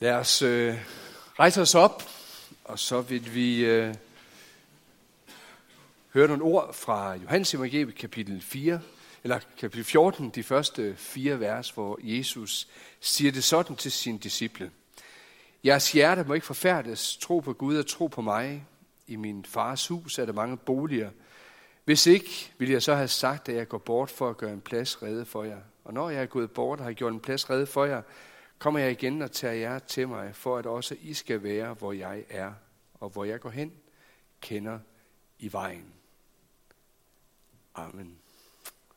Lad os øh, rejse os op, og så vil vi øh, høre nogle ord fra Johannes Evangeliet kapitel 4, eller kapitel 14, de første fire vers, hvor Jesus siger det sådan til sine disciple. Jeres hjerte må ikke forfærdes, tro på Gud og tro på mig. I min fars hus er der mange boliger. Hvis ikke, ville jeg så have sagt, at jeg går bort for at gøre en plads redde for jer. Og når jeg er gået bort og har gjort en plads redde for jer, kommer jeg igen og tager jer til mig, for at også I skal være, hvor jeg er, og hvor jeg går hen, kender i vejen. Amen.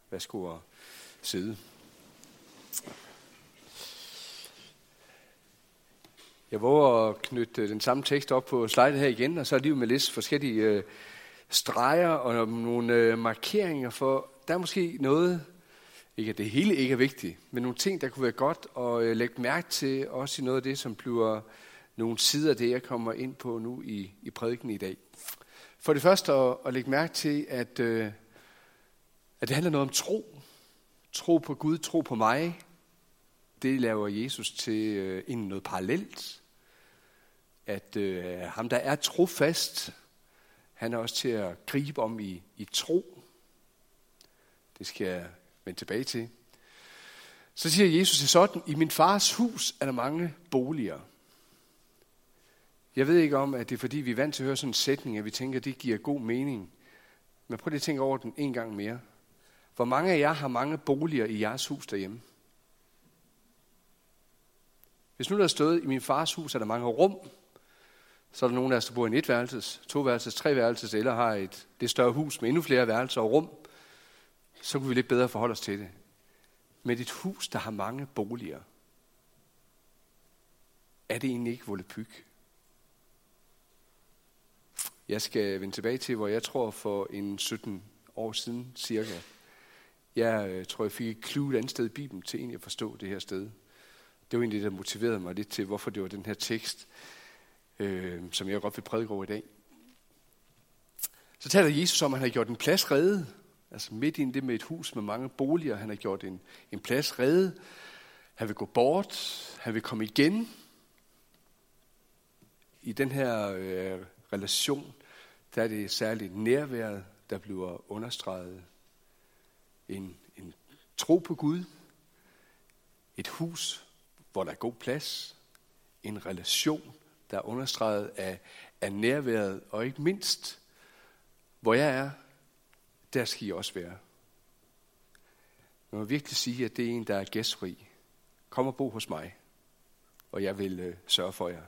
Værsgo at sidde. Jeg våger at knytte den samme tekst op på slidet her igen, og så er lige med lidt forskellige øh, streger og nogle øh, markeringer, for der er måske noget, ikke at det hele ikke er vigtigt, men nogle ting, der kunne være godt at øh, lægge mærke til, også i noget af det, som bliver nogle sider af det, jeg kommer ind på nu i, i prædiken i dag. For det første at, at lægge mærke til, at, øh, at det handler noget om tro. Tro på Gud, tro på mig. Det laver Jesus til øh, noget parallelt. At øh, ham, der er trofast, han er også til at gribe om i, i tro. Det skal jeg vende tilbage til. Så siger Jesus til sådan, i min fars hus er der mange boliger. Jeg ved ikke om, at det er fordi, vi er vant til at høre sådan en sætning, at vi tænker, at det giver god mening. Men prøv lige at tænke over den en gang mere. Hvor mange af jer har mange boliger i jeres hus derhjemme? Hvis nu der er stået, i min fars hus er der mange rum, så er der nogen af os, der bor i en etværelses, toværelses, treværelses, eller har et det større hus med endnu flere værelser og rum så kunne vi lidt bedre forholde os til det. Med et hus, der har mange boliger, er det egentlig ikke volapyk? Jeg skal vende tilbage til, hvor jeg tror for en 17 år siden cirka. Jeg øh, tror, jeg fik et clue et andet sted i Bibelen til egentlig at forstå det her sted. Det var egentlig det, der motiverede mig lidt til, hvorfor det var den her tekst, øh, som jeg godt vil prædike over i dag. Så taler Jesus om, at han har gjort en plads reddet Altså midt i det med et hus med mange boliger. Han har gjort en, en plads reddet. Han vil gå bort. Han vil komme igen. I den her øh, relation, der er det særligt nærværet, der bliver understreget. En, en tro på Gud. Et hus, hvor der er god plads. En relation, der er understreget af, af nærværet. Og ikke mindst, hvor jeg er, der skal I også være. Man må virkelig sige, at det er en, der er gæstfri. Kom og bo hos mig, og jeg vil øh, sørge for jer.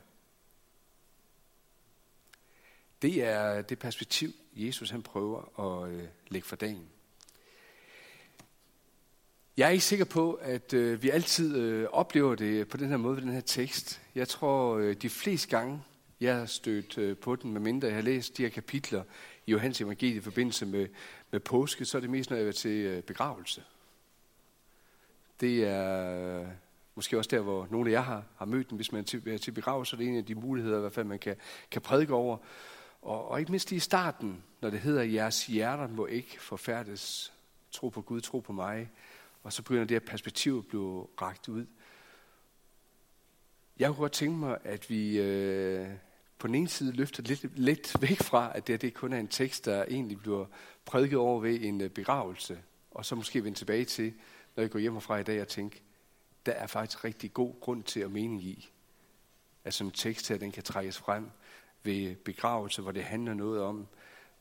Det er det perspektiv, Jesus han prøver at øh, lægge for dagen. Jeg er ikke sikker på, at øh, vi altid øh, oplever det på den her måde ved den her tekst. Jeg tror, øh, de fleste gange, jeg har stødt øh, på den, medmindre jeg har læst de her kapitler i Johannes evangeliet i forbindelse med, med påske, så er det mest, når jeg er til øh, begravelse. Det er øh, måske også der, hvor nogle af jer har, har mødt den. Hvis man er til, er til begravelse, så er det en af de muligheder, i hvert fald, man kan, kan prædike over. Og, og ikke mindst i starten, når det hedder, jeres hjerter må ikke forfærdes. Tro på Gud, tro på mig. Og så begynder det her perspektiv at blive ragt ud. Jeg kunne godt tænke mig, at vi øh, på den ene side løfter lidt, lidt væk fra, at det, det kun er en tekst, der egentlig bliver prædiket over ved en øh, begravelse, og så måske vende tilbage til, når jeg går hjem fra i dag og tænker, der er faktisk rigtig god grund til at mene i, at sådan en tekst her, den kan trækkes frem ved begravelse, hvor det handler noget om,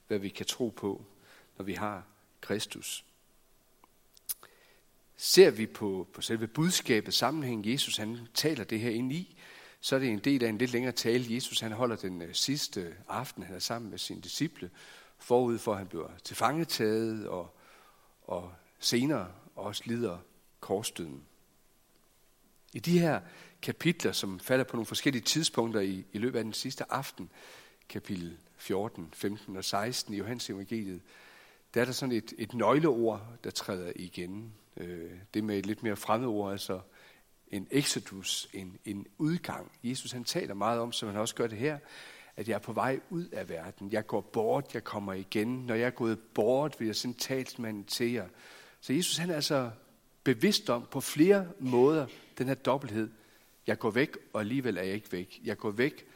hvad vi kan tro på, når vi har Kristus. Ser vi på, på selve budskabet, sammenhæng, Jesus han taler det her ind i, så er det en del af en lidt længere tale. Jesus han holder den øh, sidste aften, han er sammen med sine disciple, forud for at han bliver tilfangetaget og, og senere også lider korsdøden. I de her kapitler, som falder på nogle forskellige tidspunkter i, i løbet af den sidste aften, kapitel 14, 15 og 16 i Johannes evangeliet, der er der sådan et, et nøgleord, der træder igen. Øh, det med et lidt mere fremmed ord, altså en exodus, en, en udgang. Jesus han taler meget om, som han også gør det her, at jeg er på vej ud af verden. Jeg går bort, jeg kommer igen. Når jeg er gået bort, vil jeg sende talsmanden til jer. Så Jesus han er altså bevidst om på flere måder den her dobbelthed. Jeg går væk, og alligevel er jeg ikke væk. Jeg går væk,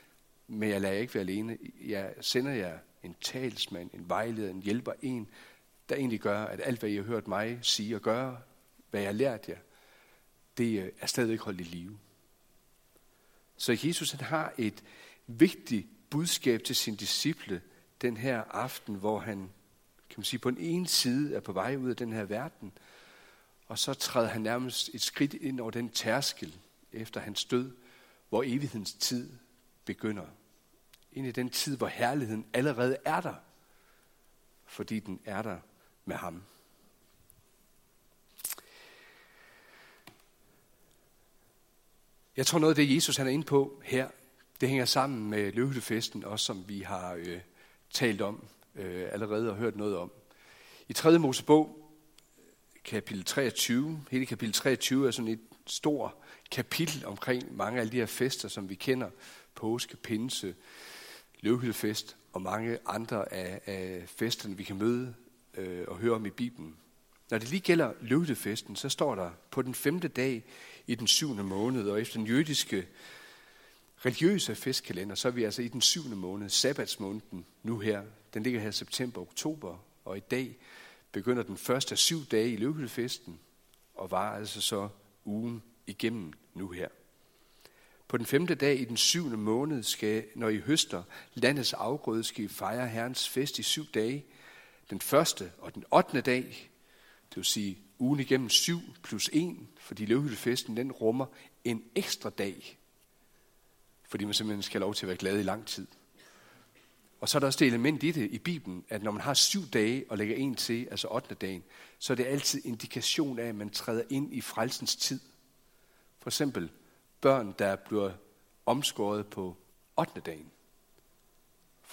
men jeg lader jer ikke være alene. Jeg sender jer en talsmand, en vejleder, en hjælper, en, der egentlig gør, at alt, hvad I har hørt mig sige og gøre, hvad jeg har lært jer, det øh, er stadigvæk holdt i live. Så Jesus han har et vigtigt budskab til sine disciple den her aften, hvor han kan man sige, på den ene side er på vej ud af den her verden, og så træder han nærmest et skridt ind over den tærskel efter hans død, hvor evighedens tid begynder. Ind i den tid, hvor herligheden allerede er der, fordi den er der med ham. Jeg tror noget af det, Jesus han er inde på her, det hænger sammen med løvhyttefesten, også som vi har øh, talt om øh, allerede og hørt noget om. I 3. Mosebog, kapitel 23, hele kapitel 23 er sådan et stort kapitel omkring mange af de her fester, som vi kender. Påske, pinse, løvhyttefest og mange andre af, af festerne, vi kan møde øh, og høre om i Bibelen. Når det lige gælder løvhyttefesten, så står der på den femte dag i den syvende måned, og efter den jødiske religiøse festkalender, så er vi altså i den syvende måned, sabbatsmåneden nu her. Den ligger her september og oktober, og i dag begynder den første af syv dage i løvhyttefesten, og var altså så ugen igennem nu her. På den femte dag i den syvende måned skal, når I høster landets afgrøde, skal I fejre Herrens fest i syv dage. Den første og den ottende dag, det vil sige ugen igennem syv plus en, fordi løvhyttefesten den rummer en ekstra dag, fordi man simpelthen skal have lov til at være glad i lang tid. Og så er der også det element i det i Bibelen, at når man har syv dage og lægger en til, altså 8. dagen, så er det altid indikation af, at man træder ind i frelsens tid. For eksempel børn, der bliver omskåret på 8. dagen.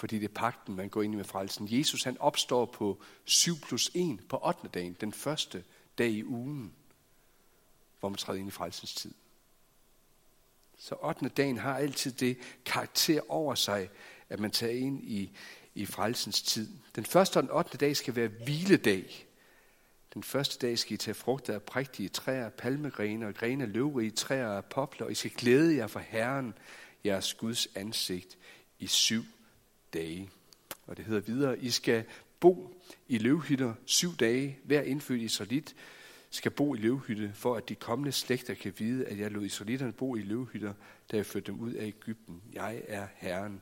Fordi det er pakten, man går ind i med frelsen. Jesus han opstår på 7 plus 1 på 8. dagen, den første dag i ugen, hvor man træder ind i frelsens tid. Så 8. dagen har altid det karakter over sig, at man tager ind i, i frelsens tid. Den første og den 8. dag skal være hviledag. Den første dag skal I tage frugter af prægtige træer, palmegrene og grene af løvrige træer og popler, og I skal glæde jer for Herren, jeres Guds ansigt, i syv dage. Og det hedder videre, I skal bo i løvhytter syv dage. Hver indfødt israelit skal bo i løvhytte, for at de kommende slægter kan vide, at jeg lod israelitterne bo i løvhytter, da jeg førte dem ud af Ægypten. Jeg er Herren,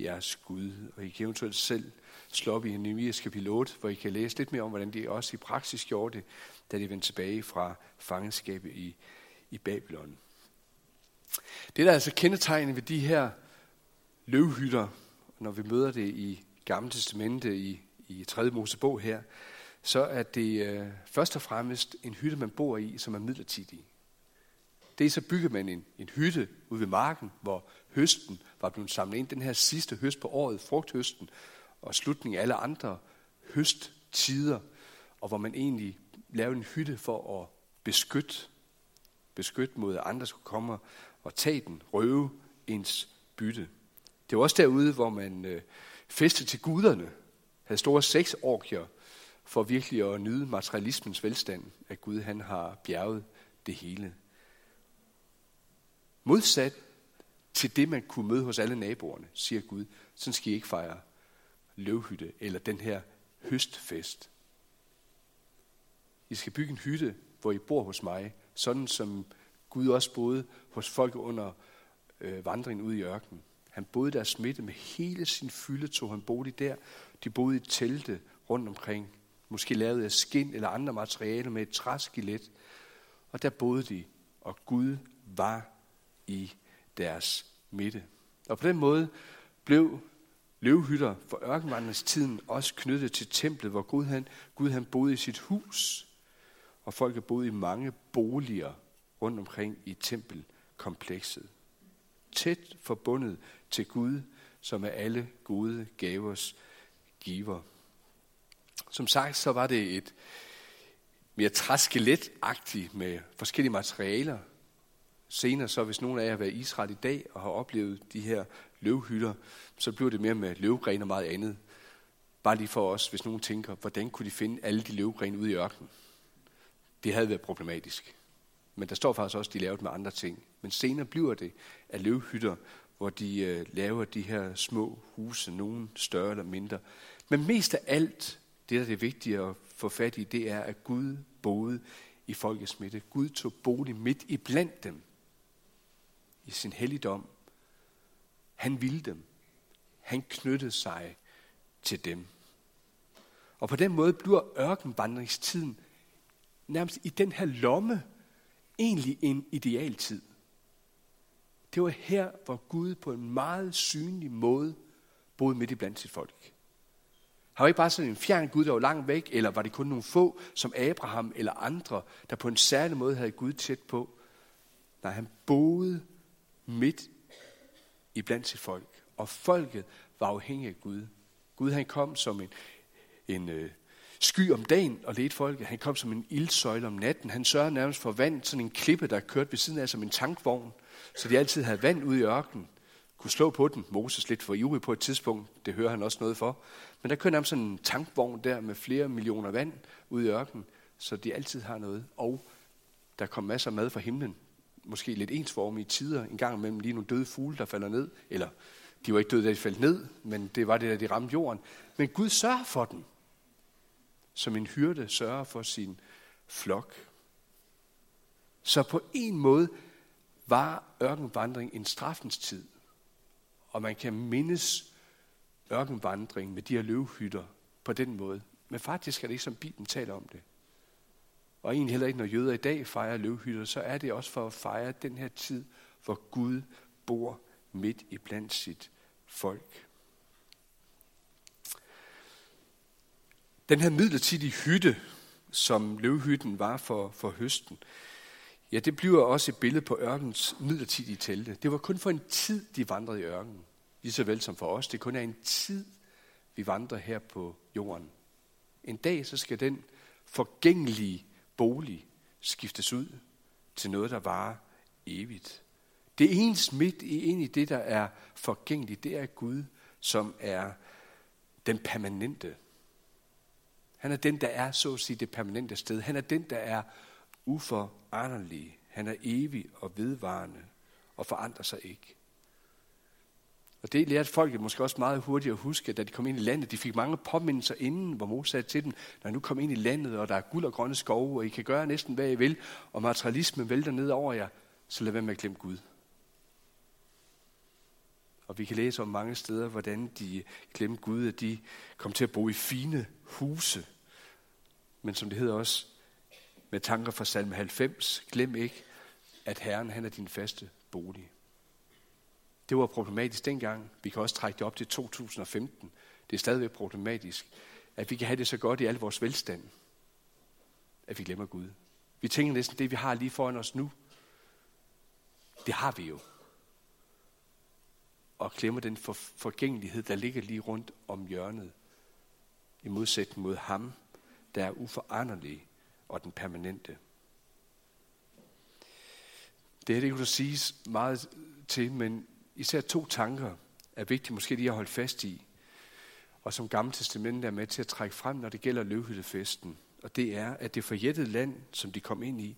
jeres Gud. Og I kan eventuelt selv slå op i Nehemias kapitel 8, hvor I kan læse lidt mere om, hvordan de også i praksis gjorde det, da de vendte tilbage fra fangenskabet i, i Babylon. Det, der er altså kendetegnet ved de her løvhytter, når vi møder det i Gamle Testamente i, i 3. Mosebog her, så er det øh, først og fremmest en hytte, man bor i, som er midlertidig. Det er så bygger man en, en hytte ude ved marken, hvor høsten var blevet samlet ind. Den her sidste høst på året, frugthøsten, og slutningen af alle andre høsttider, og hvor man egentlig lavede en hytte for at beskytte, beskytte mod, at andre skulle komme og tage den, røve ens bytte. Det var også derude, hvor man øh, festede til guderne, havde store sexorgier, for virkelig at nyde materialismens velstand, at Gud han har bjerget det hele. Modsat til det, man kunne møde hos alle naboerne, siger Gud, så skal I ikke fejre løvhytte eller den her høstfest. I skal bygge en hytte, hvor I bor hos mig, sådan som Gud også boede hos folk under øh, vandringen ud i ørkenen. Han boede der smitte med hele sin fylde, tog han bolig der. De boede i telte rundt omkring, måske lavet af skind eller andre materialer med et træskelet. Og der boede de, og Gud var i deres midte. Og på den måde blev løvhytter for ørkenvandrens tiden også knyttet til templet, hvor Gud han, Gud han boede i sit hus, og folk boede i mange boliger rundt omkring i tempelkomplekset. Tæt forbundet til Gud, som er alle gode gavers giver. Som sagt, så var det et mere træskeletagtigt med forskellige materialer. Senere så, hvis nogen af jer har været i Israel i dag og har oplevet de her løvhytter, så bliver det mere med løvgrene og meget andet. Bare lige for os, hvis nogen tænker, hvordan kunne de finde alle de løvgrene ude i ørkenen? Det havde været problematisk. Men der står faktisk også, at de lavede med andre ting. Men senere bliver det af løvhytter, hvor de øh, laver de her små huse, nogen større eller mindre. Men mest af alt, det der er det vigtige at få fat i, det er, at Gud boede i folkets midte. Gud tog bolig midt i blandt dem i sin helligdom. Han ville dem. Han knyttede sig til dem. Og på den måde bliver ørkenvandringstiden nærmest i den her lomme egentlig en idealtid. Det var her, hvor Gud på en meget synlig måde boede midt i blandt sit folk. Han var ikke bare sådan en fjern Gud, der var langt væk, eller var det kun nogle få, som Abraham eller andre, der på en særlig måde havde Gud tæt på. Nej, han boede midt i blandt sit folk, og folket var afhængig af Gud. Gud han kom som en, en øh, sky om dagen og ledte folket. Han kom som en ildsøjle om natten. Han sørgede nærmest for vand, sådan en klippe, der kørte ved siden af som en tankvogn, så de altid havde vand ude i ørkenen. Kunne slå på den. Moses lidt for ivrig på et tidspunkt, det hører han også noget for. Men der kører nærmest sådan en tankvogn der med flere millioner vand ude i ørkenen, så de altid har noget. Og der kom masser af mad fra himlen. Måske lidt ensformige tider, en gang imellem lige nogle døde fugle, der falder ned. Eller de var ikke døde, da de faldt ned, men det var det, da de ramte jorden. Men Gud sørger for dem som en hyrde sørger for sin flok. Så på en måde var ørkenvandring en straffens tid. Og man kan mindes ørkenvandring med de her løvhytter på den måde. Men faktisk er det ikke som Bibelen taler om det. Og egentlig heller ikke, når jøder i dag fejrer løvhytter, så er det også for at fejre den her tid, hvor Gud bor midt i blandt sit folk. Den her midlertidige hytte, som løvhytten var for, for høsten, ja, det bliver også et billede på ørkens midlertidige telte. Det var kun for en tid, de vandrede i ørkenen. Lige så vel som for os. Det kun er en tid, vi vandrer her på jorden. En dag, så skal den forgængelige bolig skiftes ud til noget, der varer evigt. Det eneste midt i ind i det, der er forgængeligt, det er Gud, som er den permanente. Han er den, der er, så at sige, det permanente sted. Han er den, der er uforanderlig. Han er evig og vedvarende og forandrer sig ikke. Og det lærte folket måske også meget hurtigt at huske, da de kom ind i landet. De fik mange påmindelser inden, hvor Moses sagde til dem, når I nu kom ind i landet, og der er guld og grønne skove, og I kan gøre næsten, hvad I vil, og materialismen vælter ned over jer, så lad være med at glemme Gud. Og vi kan læse om mange steder, hvordan de glemte Gud, at de kom til at bo i fine huse. Men som det hedder også, med tanker fra salme 90, glem ikke, at Herren han er din faste bolig. Det var problematisk dengang. Vi kan også trække det op til 2015. Det er stadigvæk problematisk, at vi kan have det så godt i al vores velstand, at vi glemmer Gud. Vi tænker næsten, det vi har lige foran os nu, det har vi jo og glemmer den for, forgængelighed, der ligger lige rundt om hjørnet. I modsætning mod ham, der er uforanderlig og den permanente. Det her det kunne der siges meget til, men især to tanker er vigtige måske lige at holde fast i, og som Gamle testamentet er med til at trække frem, når det gælder løvhyttefesten. Og det er, at det forjættede land, som de kom ind i,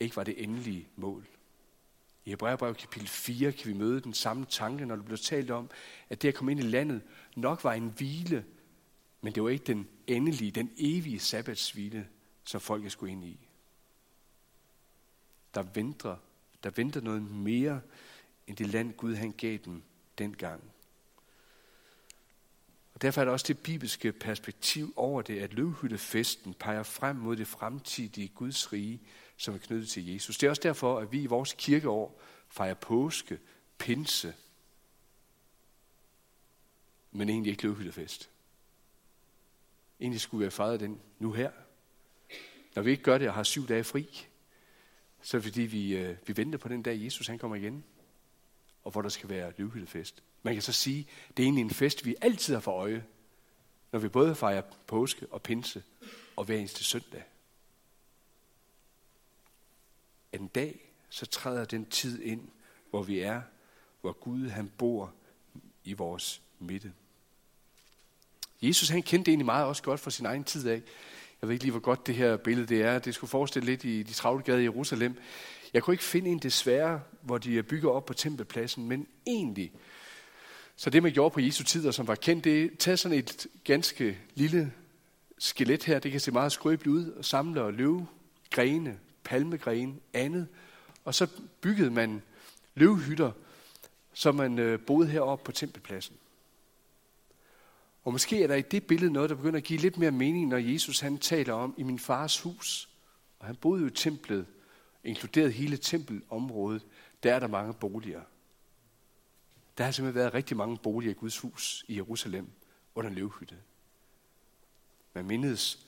ikke var det endelige mål. I Hebræerbrev kapitel 4 kan vi møde den samme tanke, når det bliver talt om, at det at komme ind i landet nok var en hvile, men det var ikke den endelige, den evige sabbatshvile, som folket skulle ind i. Der venter, der venter noget mere end det land, Gud han gav dem dengang. Og derfor er der også det bibelske perspektiv over det, at løvhyttefesten peger frem mod det fremtidige Guds rige, som er knyttet til Jesus. Det er også derfor, at vi i vores kirkeår fejrer påske, pinse, men egentlig ikke løvhyttefest. Egentlig skulle vi have fejret den nu her. Når vi ikke gør det og har syv dage fri, så er det fordi, vi, øh, vi venter på den dag, Jesus han kommer igen, og hvor der skal være løvhyttefest. Man kan så sige, det er egentlig en fest, vi altid har for øje, når vi både fejrer påske og pinse og hver eneste søndag. En dag, så træder den tid ind, hvor vi er, hvor Gud han bor i vores midte. Jesus han kendte egentlig meget også godt fra sin egen tid af. Jeg ved ikke lige, hvor godt det her billede det er. Det skulle forestille lidt i de travle gader i Jerusalem. Jeg kunne ikke finde en desværre, hvor de er bygget op på tempelpladsen, men egentlig. Så det, man gjorde på Jesu tid, og som var kendt, det er tage sådan et ganske lille skelet her. Det kan se meget skrøbeligt ud, og samle og løve grene, palmegrene, andet. Og så byggede man løvhytter, så man øh, boede heroppe på tempelpladsen. Og måske er der i det billede noget, der begynder at give lidt mere mening, når Jesus han taler om i min fars hus. Og han boede jo i templet, inkluderet hele tempelområdet. Der er der mange boliger. Der har simpelthen været rigtig mange boliger i Guds hus i Jerusalem under løvhytte. Man mindes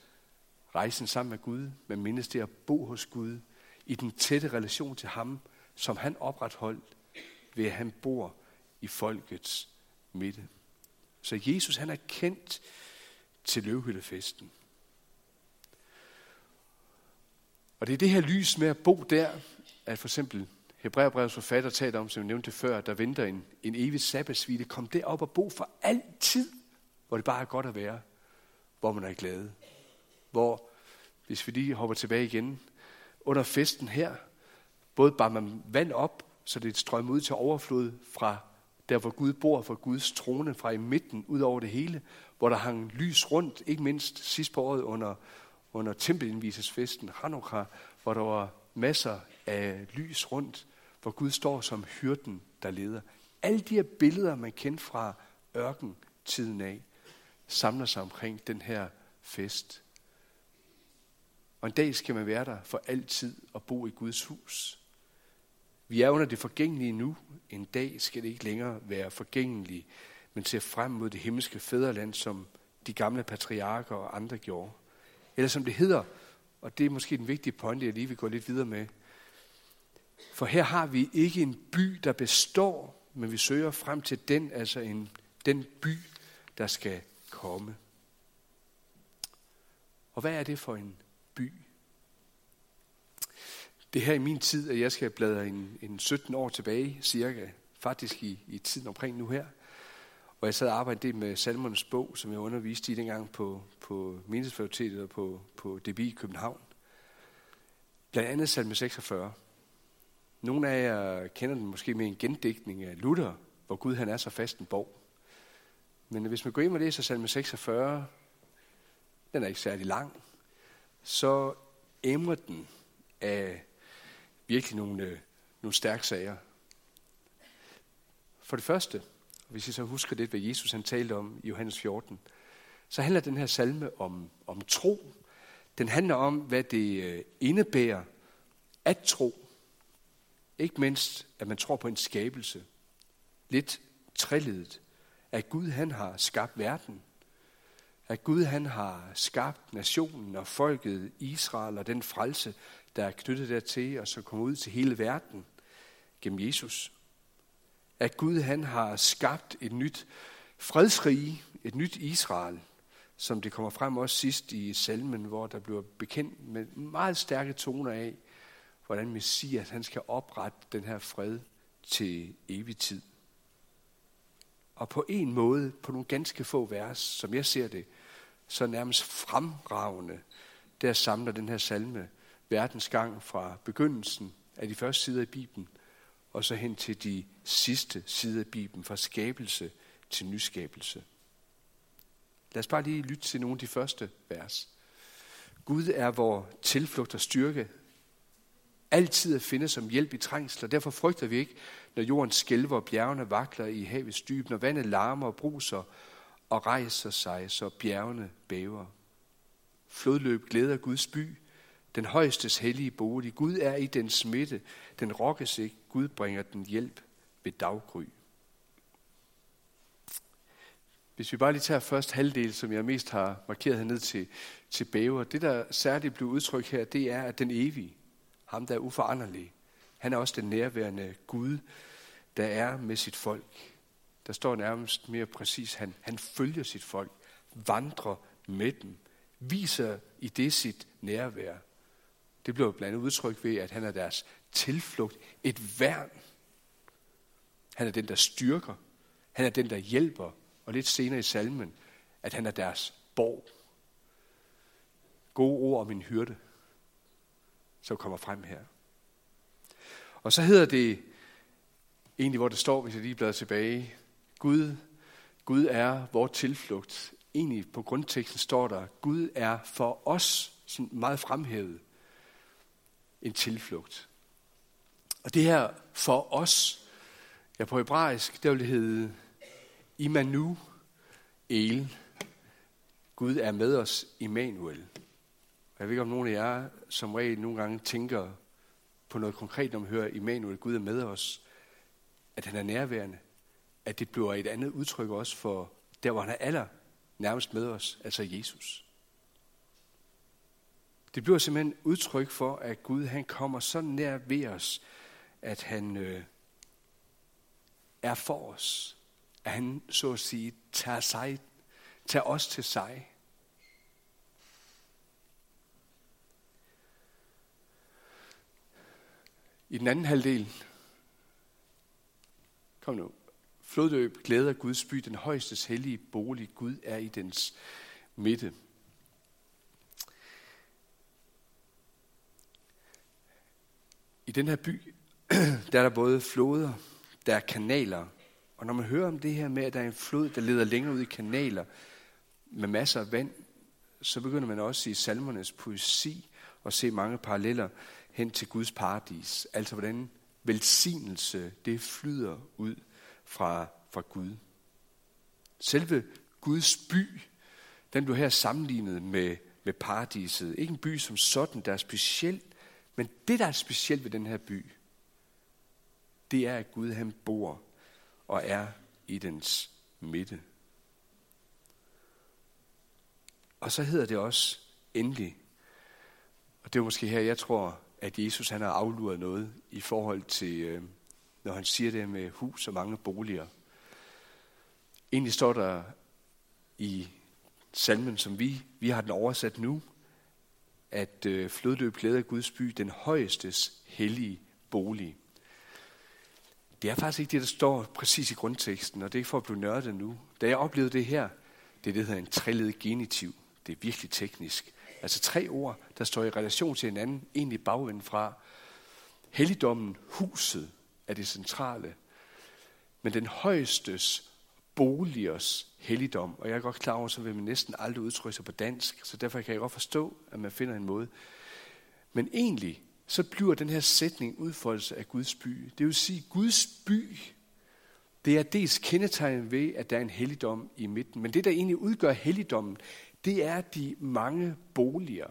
rejsen sammen med Gud. Man mindes det at bo hos Gud i den tætte relation til ham, som han opretholdt ved at han bor i folkets midte. Så Jesus han er kendt til løvhyttefesten. Og det er det her lys med at bo der, at for eksempel Hebræerbrevets forfatter taler om, som jeg nævnte før, at der venter en, en evig sabbatsvile. Kom derop og bo for altid, hvor det bare er godt at være, hvor man er glad. Hvor, hvis vi lige hopper tilbage igen, under festen her, både bare man vand op, så det strømmer ud til overflod fra der hvor Gud bor, fra Guds trone fra i midten, ud over det hele, hvor der hang lys rundt, ikke mindst sidst på året under, under tempelindvisesfesten, Hanukkah, hvor der var masser af lys rundt, hvor Gud står som hyrden, der leder. Alle de her billeder, man kendte fra ørken-tiden af, samler sig omkring den her fest. Og en dag skal man være der for altid og bo i Guds hus. Vi er under det forgængelige nu. En dag skal det ikke længere være forgængeligt, men ser frem mod det himmelske fædreland, som de gamle patriarker og andre gjorde. Eller som det hedder, og det er måske den vigtige pointe, jeg lige vil gå lidt videre med. For her har vi ikke en by, der består, men vi søger frem til den, altså en, den by, der skal komme. Og hvad er det for en by? Det her i min tid, at jeg skal bladre en, en 17 år tilbage, cirka, faktisk i, i tiden omkring nu her. Og jeg sad og arbejdede med Salmernes bog, som jeg underviste i dengang på, på Mindesfakultetet og på, på DB i København. Blandt andet salme 46. Nogle af jer kender den måske med en gendækning af Luther, hvor Gud han er så fast en borg. Men hvis man går ind og læser salme 46, den er ikke særlig lang, så emmer den af virkelig nogle, øh, nogle stærke sager. For det første, hvis I så husker det, hvad Jesus han talte om i Johannes 14, så handler den her salme om, om tro. Den handler om, hvad det øh, indebærer at tro. Ikke mindst, at man tror på en skabelse. Lidt træledet. At Gud han har skabt verden. At Gud han har skabt nationen og folket Israel og den frelse, der er knyttet dertil, og så kommer ud til hele verden gennem Jesus. At Gud han har skabt et nyt fredsrige, et nyt Israel, som det kommer frem også sidst i salmen, hvor der bliver bekendt med meget stærke toner af, hvordan Messias han skal oprette den her fred til evig tid. Og på en måde, på nogle ganske få vers, som jeg ser det, så nærmest fremragende, der samler den her salme verdens gang fra begyndelsen af de første sider i Bibelen, og så hen til de sidste sider af Bibelen, fra skabelse til nyskabelse. Lad os bare lige lytte til nogle af de første vers. Gud er vor tilflugt og styrke, altid at finde som hjælp i trængsler. Derfor frygter vi ikke, når jorden skælver og bjergene vakler i havets dyb, når vandet larmer og bruser og rejser sig, så bjergene bæver. Flodløb glæder Guds by, den højestes hellige bolig. Gud er i den smitte, den rokkes ikke. Gud bringer den hjælp ved daggry. Hvis vi bare lige tager først halvdel, som jeg mest har markeret herned til, til bæver. Det, der særligt blev udtrykt her, det er, at den evige, ham der er uforanderlig, han er også den nærværende Gud, der er med sit folk. Der står nærmest mere præcis, han, han følger sit folk, vandrer med dem, viser i det sit nærvær. Det blev blandt andet udtrykt ved, at han er deres tilflugt, et værn. Han er den, der styrker. Han er den, der hjælper. Og lidt senere i salmen, at han er deres borg. gode ord om en hyrde, som kommer frem her. Og så hedder det egentlig, hvor det står, hvis jeg lige bladrer tilbage, Gud, Gud er vores tilflugt. Egentlig på grundteksten står der, Gud er for os, sådan meget fremhævet, en tilflugt. Og det her for os, ja på hebraisk, der vil det hedde Imanu El. Gud er med os, Immanuel. Jeg ved ikke, om nogen af jer som regel nogle gange tænker på noget konkret, når man hører Immanuel, Gud er med os, at han er nærværende, at det bliver et andet udtryk også for der, hvor han er aller nærmest med os, altså Jesus. Det bliver simpelthen udtryk for, at Gud han kommer så nær ved os, at han øh, er for os. At han, så at sige, tager, sig, tager os til sig. I den anden halvdel, kom nu, floddøb glæder Guds by, den højstes hellige bolig. Gud er i dens midte. I den her by, der er der både floder, der er kanaler, og når man hører om det her med, at der er en flod, der leder længere ud i kanaler med masser af vand, så begynder man også i salmernes poesi at se mange paralleller hen til Guds paradis. Altså hvordan velsignelse, det flyder ud fra, fra Gud. Selve Guds by, den blev her sammenlignet med, med paradiset. Ikke en by som sådan, der er speciel, men det, der er specielt ved den her by, det er, at Gud han bor og er i dens midte. Og så hedder det også endelig, og det er måske her, jeg tror, at Jesus han har afluret noget i forhold til, øh, når han siger det med hus og mange boliger. Egentlig står der i salmen, som vi, vi har den oversat nu, at øh, flodløb glæder Guds by, den højestes hellige bolig. Det er faktisk ikke det, der står præcis i grundteksten, og det er ikke for at blive nørdet nu. Da jeg oplevede det her, det er det, der hedder en trillet genitiv. Det er virkelig teknisk. Altså tre ord, der står i relation til hinanden, egentlig bagvendt fra. Helligdommen, huset, er det centrale. Men den højestes boligers helligdom, og jeg er godt klar over, så vil man næsten aldrig udtrykke sig på dansk, så derfor kan jeg godt forstå, at man finder en måde. Men egentlig, så bliver den her sætning udfoldelse af Guds by. Det vil sige, Guds by, det er dels kendetegnet ved, at der er en helligdom i midten. Men det, der egentlig udgør helligdommen, det er de mange boliger.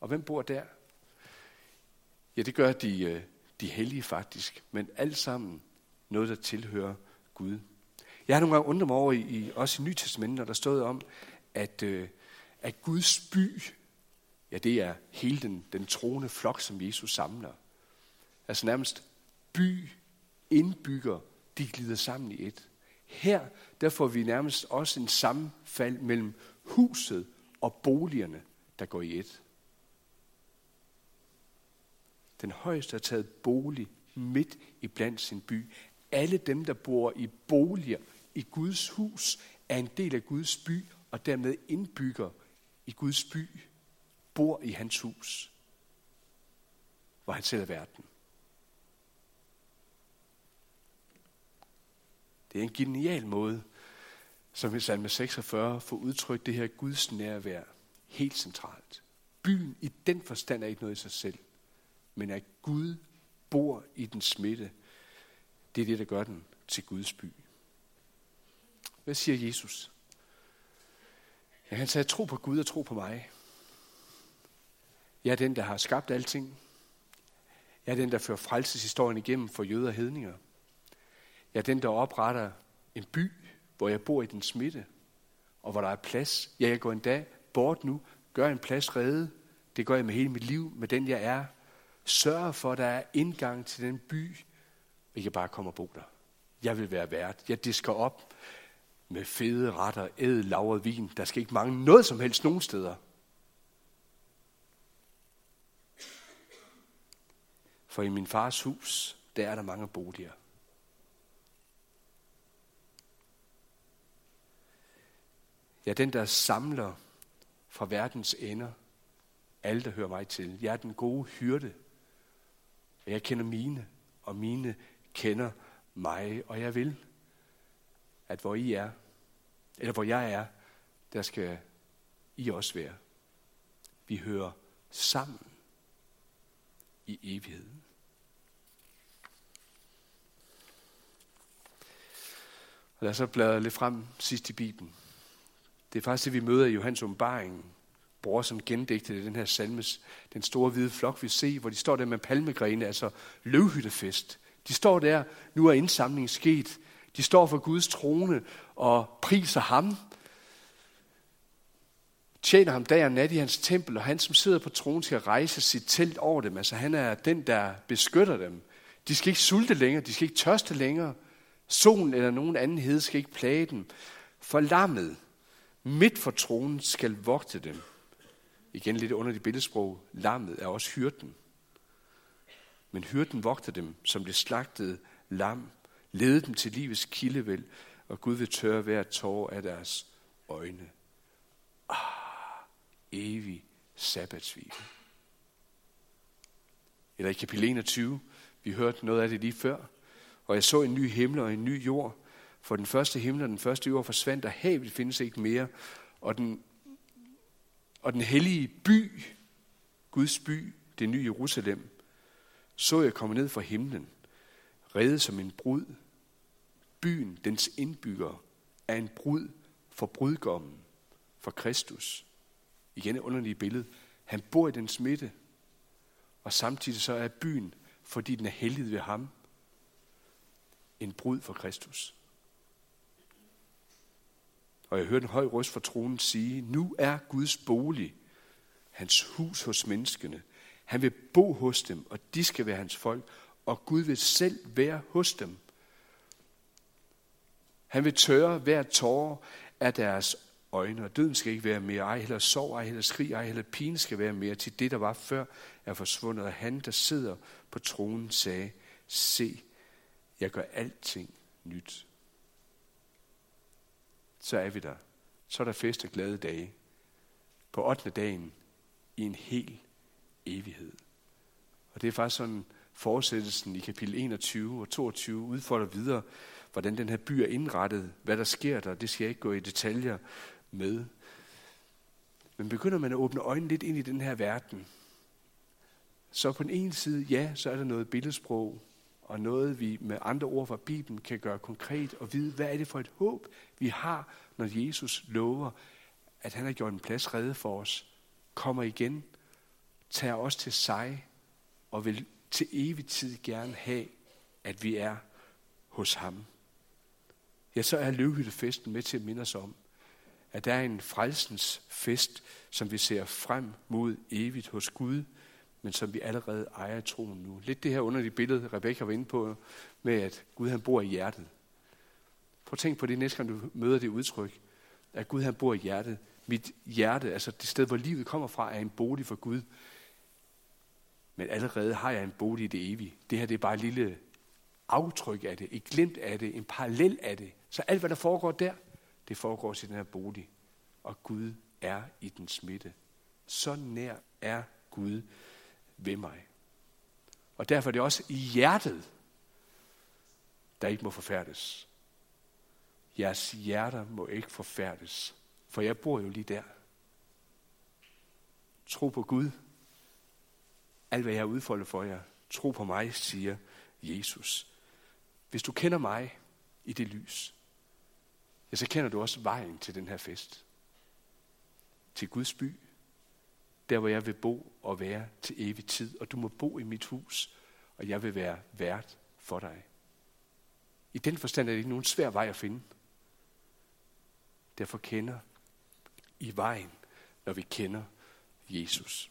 Og hvem bor der? Ja, det gør de, øh, de hellige faktisk, men alt sammen noget, der tilhører Gud. Jeg har nogle gange undret mig over, i, i, også i Nytestamentet, når der stod om, at, øh, at Guds by, ja, det er hele den, den troende flok, som Jesus samler. Altså nærmest by, indbygger, de glider sammen i et. Her, der får vi nærmest også en sammenfald mellem huset og boligerne, der går i et. Den højeste har taget bolig midt i blandt sin by. Alle dem, der bor i boliger i Guds hus, er en del af Guds by, og dermed indbygger i Guds by, bor i hans hus, hvor han selv er verden. Det er en genial måde, som i salme 46 får udtrykt det her Guds nærvær helt centralt. Byen i den forstand er ikke noget i sig selv, men at Gud bor i den smitte, det er det, der gør den til Guds by. Hvad siger Jesus? Ja, han sagde, tro på Gud og tro på mig. Jeg er den, der har skabt alting. Jeg er den, der fører frelseshistorien igennem for jøder og hedninger. Jeg er den, der opretter en by, hvor jeg bor i den smitte, og hvor der er plads. Ja, jeg går en dag bort nu, gør en plads redde. Det gør jeg med hele mit liv, med den jeg er. Sørg for, at der er indgang til den by. Vi kan bare komme og bo der. Jeg vil være vært. Jeg disker op med fede retter, æd, lavret vin. Der skal ikke mangle noget som helst nogen steder. For i min fars hus, der er der mange boliger. Jeg er den der samler fra verdens ender. Alle, der hører mig til. Jeg er den gode hyrde. Og jeg kender mine, og mine kender mig. Og jeg vil, at hvor I er, eller hvor jeg er, der skal I også være. Vi hører sammen i evigheden. Og lad os så bladre lidt frem sidst i Bibelen. Det er faktisk det, vi møder i Johannes åbenbaring. Bror, som gendægtede den her salmes, den store hvide flok, vi ser, hvor de står der med palmegrene, altså løvhyttefest. De står der, nu er indsamlingen sket. De står for Guds trone og priser ham. Tjener ham dag og nat i hans tempel, og han som sidder på tronen skal rejse sit telt over dem. Altså han er den, der beskytter dem. De skal ikke sulte længere, de skal ikke tørste længere. Solen eller nogen anden hede skal ikke plage dem. For lammet midt for tronen skal vogte dem. Igen lidt under det billedsprog. Lammet er også hyrden. Men hyrden vogter dem, som det slagtede lam, lede dem til livets kildevæld, og Gud vil tørre hver tårer af deres øjne. Ah, evig sabbatsvile. Eller i kapitel 21, vi hørte noget af det lige før, og jeg så en ny himmel og en ny jord, for den første himmel og den første jord forsvandt, og havet findes ikke mere. Og den, og den hellige by, Guds by, det nye Jerusalem, så jeg komme ned fra himlen, reddet som en brud. Byen, dens indbygger, er en brud for brudgommen, for Kristus. Igen et underligt billede. Han bor i dens midte, og samtidig så er byen, fordi den er hellig ved ham, en brud for Kristus. Og jeg hørte en høj røst fra tronen sige, nu er Guds bolig, hans hus hos menneskene. Han vil bo hos dem, og de skal være hans folk, og Gud vil selv være hos dem. Han vil tørre hver tårer af deres øjne, og døden skal ikke være mere. Ej heller sorg, ej heller skrig, ej heller pine skal være mere. Til det, der var før, er forsvundet. Og han, der sidder på tronen, sagde, se, jeg gør alting nyt så er vi der. Så er der fest og glade dage. På 8. dagen i en hel evighed. Og det er faktisk sådan fortsættelsen i kapitel 21 og 22 udfolder videre, hvordan den her by er indrettet, hvad der sker der, det skal jeg ikke gå i detaljer med. Men begynder man at åbne øjnene lidt ind i den her verden, så på den ene side, ja, så er der noget billedsprog, og noget, vi med andre ord fra Bibelen kan gøre konkret og vide, hvad er det for et håb, vi har, når Jesus lover, at han har gjort en plads redde for os, kommer igen, tager os til sig og vil til evig tid gerne have, at vi er hos ham. Ja, så er løvhyttefesten med til at minde os om, at der er en frelsens fest, som vi ser frem mod evigt hos Gud, men som vi allerede ejer troen nu. Lidt det her underlige billede, Rebecca var inde på, med at Gud han bor i hjertet. Prøv at tænk på det næste gang, du møder det udtryk, at Gud han bor i hjertet. Mit hjerte, altså det sted, hvor livet kommer fra, er en bolig for Gud. Men allerede har jeg en bolig i det evige. Det her det er bare et lille aftryk af det, et glimt af det, en parallel af det. Så alt, hvad der foregår der, det foregår i den her bolig. Og Gud er i den smitte. Så nær er Gud ved mig. Og derfor er det også i hjertet, der ikke må forfærdes. Jeres hjerter må ikke forfærdes, for jeg bor jo lige der. Tro på Gud. Alt hvad jeg har udfoldet for jer, tro på mig, siger Jesus. Hvis du kender mig i det lys, ja, så kender du også vejen til den her fest. Til Guds by, der hvor jeg vil bo og være til evig tid. Og du må bo i mit hus, og jeg vil være vært for dig. I den forstand er det ikke nogen svær vej at finde. Derfor kender i vejen, når vi kender Jesus.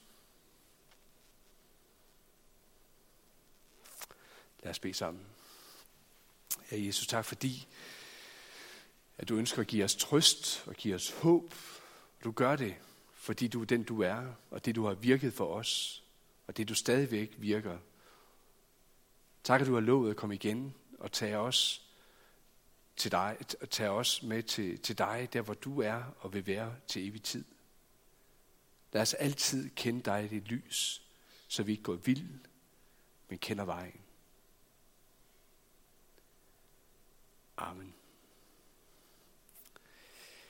Lad os bede sammen. Ja, Jesus, tak fordi, at du ønsker at give os trøst og give os håb. Du gør det fordi du er den, du er, og det, du har virket for os, og det, du stadigvæk virker. Tak, at du har lovet at komme igen og tage os til dig, tage os med til, til dig, der hvor du er og vil være til evig tid. Lad os altid kende dig i dit lys, så vi ikke går vild, men kender vejen. Amen.